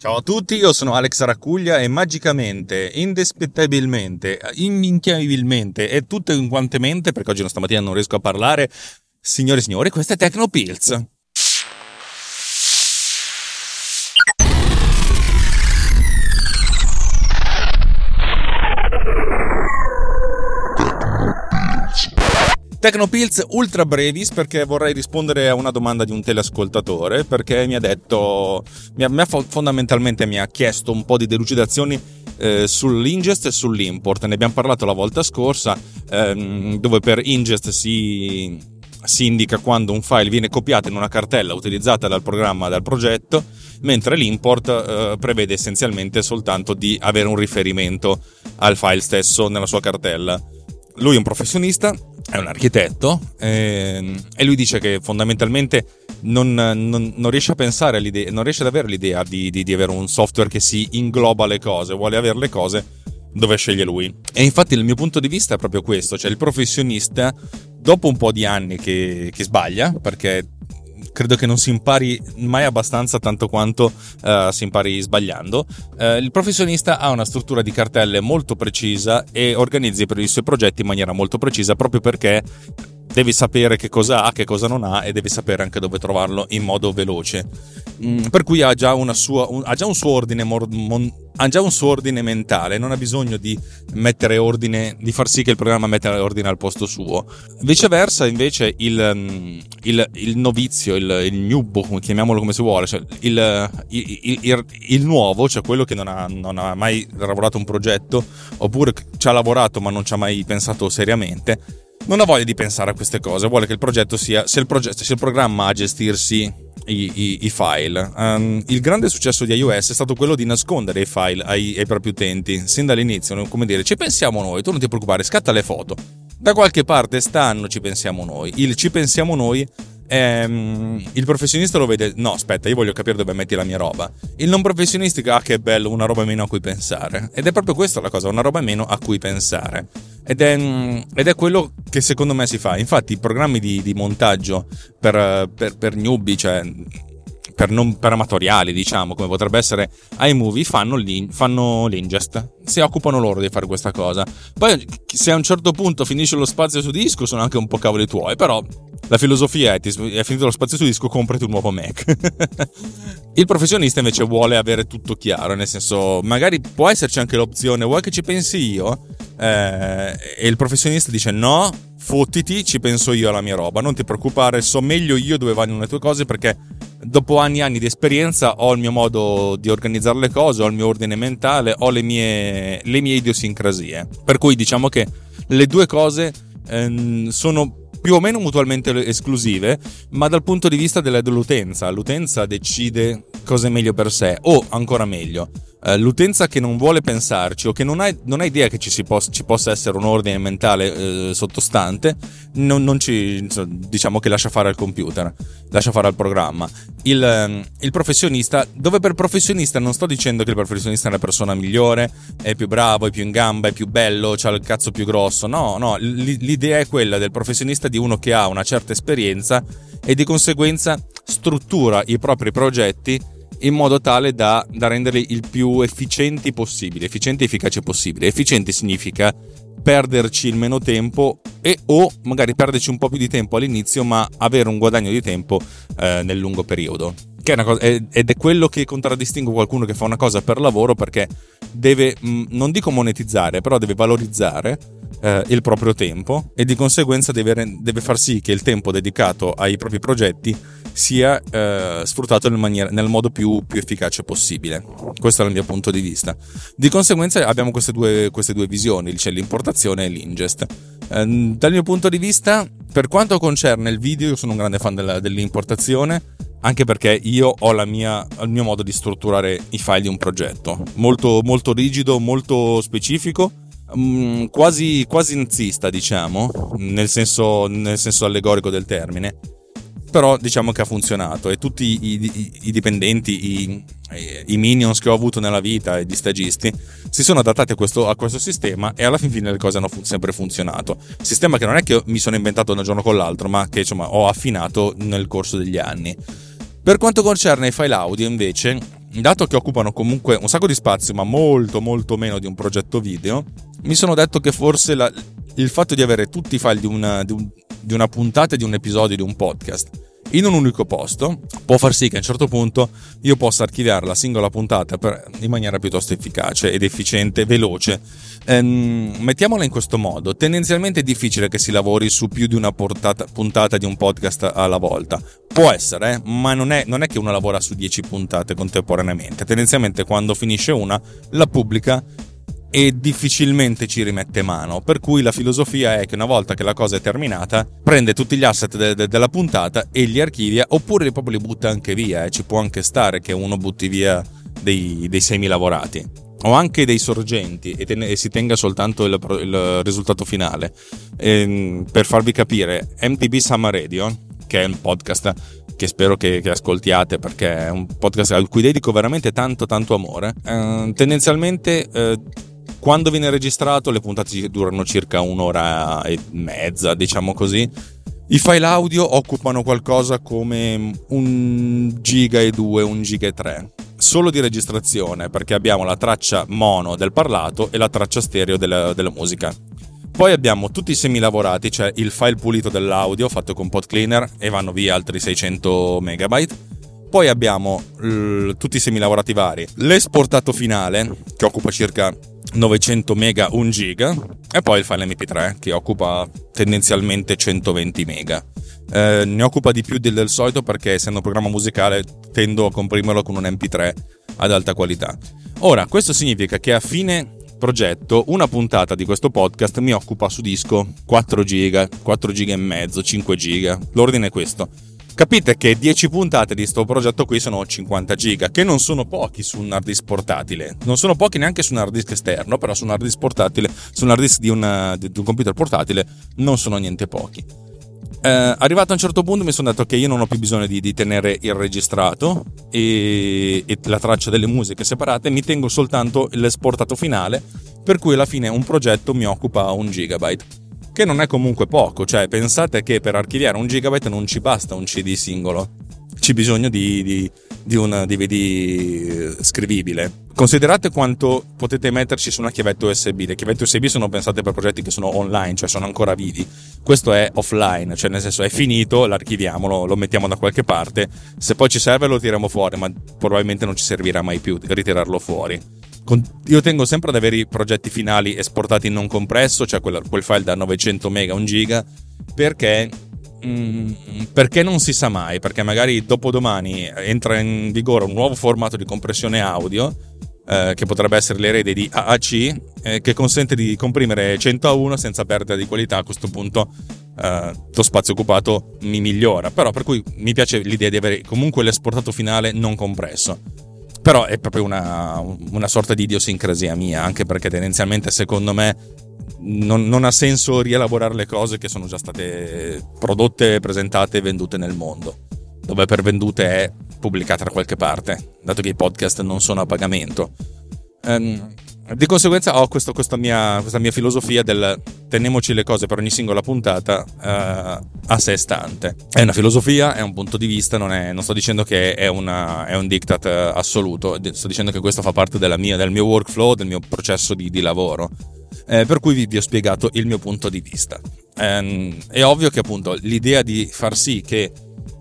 Ciao a tutti, io sono Alex Raccuglia e magicamente, indispettabilmente, imminchiabilmente e tutto in quantemente, perché oggi stamattina non riesco a parlare, signore e signori, questo è Tecnopills. Tecnopills ultra brevis perché vorrei rispondere a una domanda di un teleascoltatore perché mi ha detto, mi ha, mi ha fondamentalmente mi ha chiesto un po' di delucidazioni eh, sull'ingest e sull'import. Ne abbiamo parlato la volta scorsa ehm, dove per ingest si, si indica quando un file viene copiato in una cartella utilizzata dal programma, dal progetto, mentre l'import eh, prevede essenzialmente soltanto di avere un riferimento al file stesso nella sua cartella. Lui è un professionista, è un architetto eh, e lui dice che fondamentalmente non, non, non, riesce a pensare all'idea, non riesce ad avere l'idea di, di, di, avere un software che si ingloba le cose, vuole avere le cose dove sceglie lui. E infatti il mio punto di vista è proprio questo, cioè il professionista dopo un po' di anni che, che sbaglia, perché credo che non si impari mai abbastanza tanto quanto uh, si impari sbagliando. Uh, il professionista ha una struttura di cartelle molto precisa e organizza i suoi progetti in maniera molto precisa proprio perché devi sapere che cosa ha, che cosa non ha e devi sapere anche dove trovarlo in modo veloce. Mm, per cui ha già, sua, un, ha già, ordine mon, ha già un suo ordine mentale, non ha bisogno di mettere ordine, di far sì che il programma metta ordine al posto suo. Viceversa, invece, il, mm, il, il novizio, il, il newbo, chiamiamolo come si vuole, cioè il, il, nuovo, cioè quello che non ha, non ha mai lavorato un progetto, oppure ci ha lavorato ma non ci ha mai pensato seriamente non ha voglia di pensare a queste cose, vuole che il progetto sia, sia il, progetto, sia il programma a gestirsi i, i, i file. Um, il grande successo di iOS è stato quello di nascondere i file ai, ai propri utenti, sin dall'inizio, come dire, ci pensiamo noi, tu non ti preoccupare, scatta le foto. Da qualche parte stanno, ci pensiamo noi. Il ci pensiamo noi ehm, il professionista lo vede, no aspetta, io voglio capire dove metti la mia roba. Il non professionista, ah che bello, una roba meno a cui pensare. Ed è proprio questa la cosa, una roba meno a cui pensare. Ed è, ed è quello che secondo me si fa. Infatti i programmi di, di montaggio per, per, per newbie, cioè per, non, per amatoriali, diciamo, come potrebbe essere iMovie, fanno, fanno l'ingest. Si occupano loro di fare questa cosa. Poi, se a un certo punto finisce lo spazio su disco, sono anche un po' cavoli tuoi, però la filosofia è: ti è finito lo spazio su disco, comprati un nuovo Mac. il professionista invece vuole avere tutto chiaro, nel senso, magari può esserci anche l'opzione, vuoi che ci pensi io? Eh, e il professionista dice no, fottiti, ci penso io alla mia roba, non ti preoccupare, so meglio io dove vanno le tue cose perché dopo anni e anni di esperienza ho il mio modo di organizzare le cose, ho il mio ordine mentale, ho le mie, le mie idiosincrasie. Per cui diciamo che le due cose ehm, sono più o meno mutualmente esclusive, ma dal punto di vista dell'utenza, l'utenza decide cosa è meglio per sé, o ancora meglio, l'utenza che non vuole pensarci o che non ha, non ha idea che ci, possa, ci, possa essere un ordine mentale eh, sottostante, non, non ci, diciamo che lascia fare al computer, lascia fare al programma. Il, ehm, il, professionista, dove per professionista non sto dicendo che il professionista è la persona migliore, è più bravo, è più in gamba, è più bello, ha il cazzo più grosso, no, no, l'idea è quella del professionista di uno che ha una certa esperienza e di conseguenza struttura i propri progetti in modo tale da, da renderli il più efficienti possibile, efficienti e efficaci possibile. Efficiente significa perderci il meno tempo e o magari perderci un po' più di tempo all'inizio ma avere un guadagno di tempo eh, nel lungo periodo che è cosa, ed è quello che contraddistingue qualcuno che fa una cosa per lavoro perché deve mh, non dico monetizzare però deve valorizzare eh, il proprio tempo e di conseguenza deve, deve, far sì che il tempo dedicato ai propri progetti sia eh, sfruttato nel, maniera, nel modo più, più, efficace possibile. Questo è il mio punto di vista. Di conseguenza abbiamo queste due, queste due visioni, c'è l'importazione e l'ingest. Eh, dal mio punto di vista, per quanto concerne il video, io sono un grande fan della, dell'importazione, anche perché io ho mia, il mio modo di strutturare i file di un progetto, molto, molto rigido, molto specifico Mm, quasi, quasi nazista, diciamo, nel senso, nel senso allegorico del termine. Però diciamo che ha funzionato e tutti i, i, i dipendenti, i, i, minions che ho avuto nella vita e gli stagisti si sono adattati a questo, a questo sistema e alla fin fine le cose hanno fu- sempre funzionato. Sistema che non è che mi sono inventato da un giorno con l'altro, ma che insomma ho affinato nel corso degli anni. Per quanto concerne i file audio, invece, dato che occupano comunque un sacco di spazio, ma molto molto meno di un progetto video, mi sono detto che forse la, il fatto di avere tutti i file di una, di, un, di una puntata, di un episodio, di un podcast in un unico posto può far sì che a un certo punto io possa archiviare la singola puntata per, in maniera piuttosto efficace ed efficiente, veloce. Ehm, mettiamola in questo modo, tendenzialmente è difficile che si lavori su più di una portata, puntata di un podcast alla volta. Può essere, eh? ma non è, non è che uno lavora su 10 puntate contemporaneamente. Tendenzialmente quando finisce una la pubblica e difficilmente ci rimette mano. Per cui la filosofia è che una volta che la cosa è terminata, prende tutti gli asset de- de- della puntata e li archivia, oppure proprio li butta anche via. Eh. Ci può anche stare che uno butti via dei, dei semi lavorati o anche dei sorgenti e, ten- e si tenga soltanto il, il risultato finale. Ehm, per farvi capire, MTB Summer Radio, che è un podcast che spero che, che, ascoltiate perché è un podcast a cui dedico veramente tanto tanto amore, eh, tendenzialmente eh, quando viene registrato le puntate durano circa un'ora e mezza, diciamo così. I file audio occupano qualcosa come un giga e due, un giga e tre. Solo di registrazione, perché abbiamo la traccia mono del parlato e la traccia stereo della, della musica. Poi abbiamo tutti i semi lavorati, cioè il file pulito dell'audio fatto con Pod Cleaner e vanno via altri 600 megabyte. Poi abbiamo l- tutti i semi lavorati vari, l'esportato finale che occupa circa 900 mega 1 giga e poi il file mp3 che occupa tendenzialmente 120 mega. Eh, ne occupa di più del, del solito perché essendo un programma musicale tendo a comprimerlo con un mp3 ad alta qualità. Ora questo significa che a fine progetto una puntata di questo podcast mi occupa su disco. 4 giga 4 giga e mezzo 5 giga. L'ordine è questo Capite che 10 puntate di questo progetto qui sono 50 giga, che non sono pochi su un hard disk portatile. Non sono pochi neanche su un hard disk esterno, però su un hard disk portatile, su un hard disk di, una, di un computer portatile, non sono niente pochi. Eh, arrivato a un certo punto mi sono detto che io non ho più bisogno di, di tenere il registrato e, e, la traccia delle musiche separate, mi tengo soltanto l'esportato finale, per cui alla fine un progetto mi occupa un gigabyte che non è comunque poco, cioè pensate che per archiviare un gigabyte non ci basta un CD singolo, c'è bisogno di, di, di un DVD scrivibile. Considerate quanto potete metterci su una chiavetta USB. Le chiavette USB sono pensate per progetti che sono online, cioè sono ancora vivi. Questo è offline, cioè nel senso è finito, l'archiviamo, lo, lo mettiamo da qualche parte. Se poi ci serve lo tiriamo fuori, ma probabilmente non ci servirà mai più ritirarlo fuori io tengo sempre ad avere i progetti finali esportati non compresso, cioè quel, quel file da 900 mega, 1 giga, perché, mm, perché non si sa mai, perché magari dopodomani entra in vigore un nuovo formato di compressione audio, eh, che potrebbe essere l'erede di AAC, eh, che consente di comprimere 100 a 1 senza perdita di qualità. A questo punto eh, lo spazio occupato mi migliora, però per cui mi piace l'idea di avere comunque l'esportato finale non compresso. Però è proprio una, una sorta di idiosincrasia mia, anche perché tendenzialmente secondo me non, non, ha senso rielaborare le cose che sono già state prodotte, presentate e vendute nel mondo. Dove per vendute è pubblicata da qualche parte, dato che i podcast non sono a pagamento. Um, di conseguenza ho questo, questa, mia, questa, mia, filosofia del teniamoci le cose per ogni singola puntata uh, a sé stante. È una filosofia, è un punto di vista, non, è, non sto dicendo che è, una, è, un diktat assoluto, sto dicendo che questo fa parte mia, del mio workflow, del mio processo di, di lavoro. Eh, per cui vi, vi, ho spiegato il mio punto di vista. Eh, è ovvio che appunto l'idea di far sì che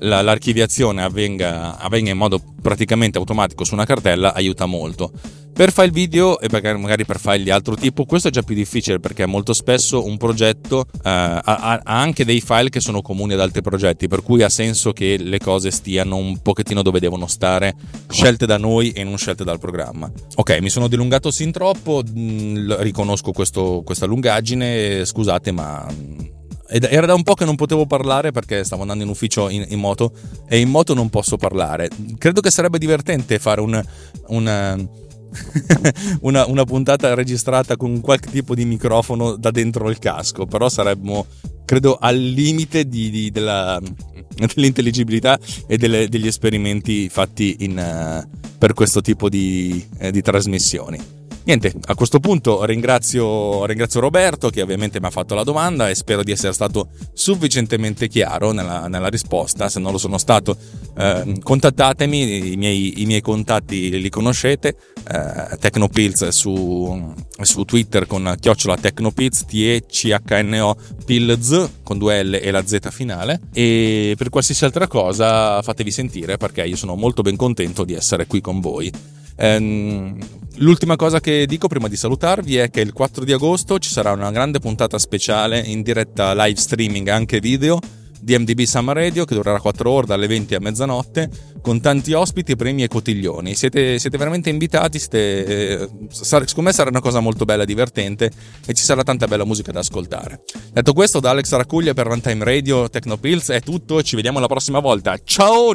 la, l'archiviazione avvenga, avvenga in modo praticamente automatico su una cartella aiuta molto per file video e magari per file di altro tipo, questo è già più difficile perché molto spesso un progetto eh, ha, ha, anche dei file che sono comuni ad altri progetti, per cui ha senso che le cose stiano un pochettino dove devono stare, scelte da noi e non scelte dal programma. Ok, mi sono dilungato sin troppo, mm, riconosco questo, questa lungaggine, scusate ma mm, era da un po' che non potevo parlare perché stavo andando in ufficio in, in, moto e in moto non posso parlare. Credo che sarebbe divertente fare un, un una, una, puntata registrata con qualche tipo di microfono da dentro il casco, però saremmo, credo, al limite di, di, della, dell'intelligibilità e delle, degli esperimenti fatti in, uh, per questo tipo di, eh, di trasmissioni. Niente, a questo punto ringrazio, ringrazio, Roberto che ovviamente mi ha fatto la domanda e spero di essere stato sufficientemente chiaro nella, nella risposta. Se non lo sono stato, eh, contattatemi, i miei, i miei, contatti li conoscete. Eh, Tecnopills su, su, Twitter con chiocciola Tecnopills, T-E-C-H-N-O Pilz con due L e la Z finale. E per qualsiasi altra cosa fatevi sentire perché io sono molto ben contento di essere qui con voi. Ehm, l'ultima cosa che dico prima di salutarvi è che il 4 di agosto ci sarà una grande puntata speciale in diretta live streaming anche video di MDB Summer Radio che durerà 4 ore dalle 20 a mezzanotte con tanti ospiti, premi e cotiglioni. Siete, siete veramente invitati, siete, eh, secondo me sarà una cosa molto bella divertente e ci sarà tanta bella musica da ascoltare. Detto questo, da Alex Racuglia per Runtime Radio Tecnopills è tutto ci vediamo la prossima volta. Ciao!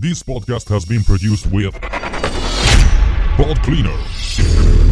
This podcast has been produced with Pod Cleaner.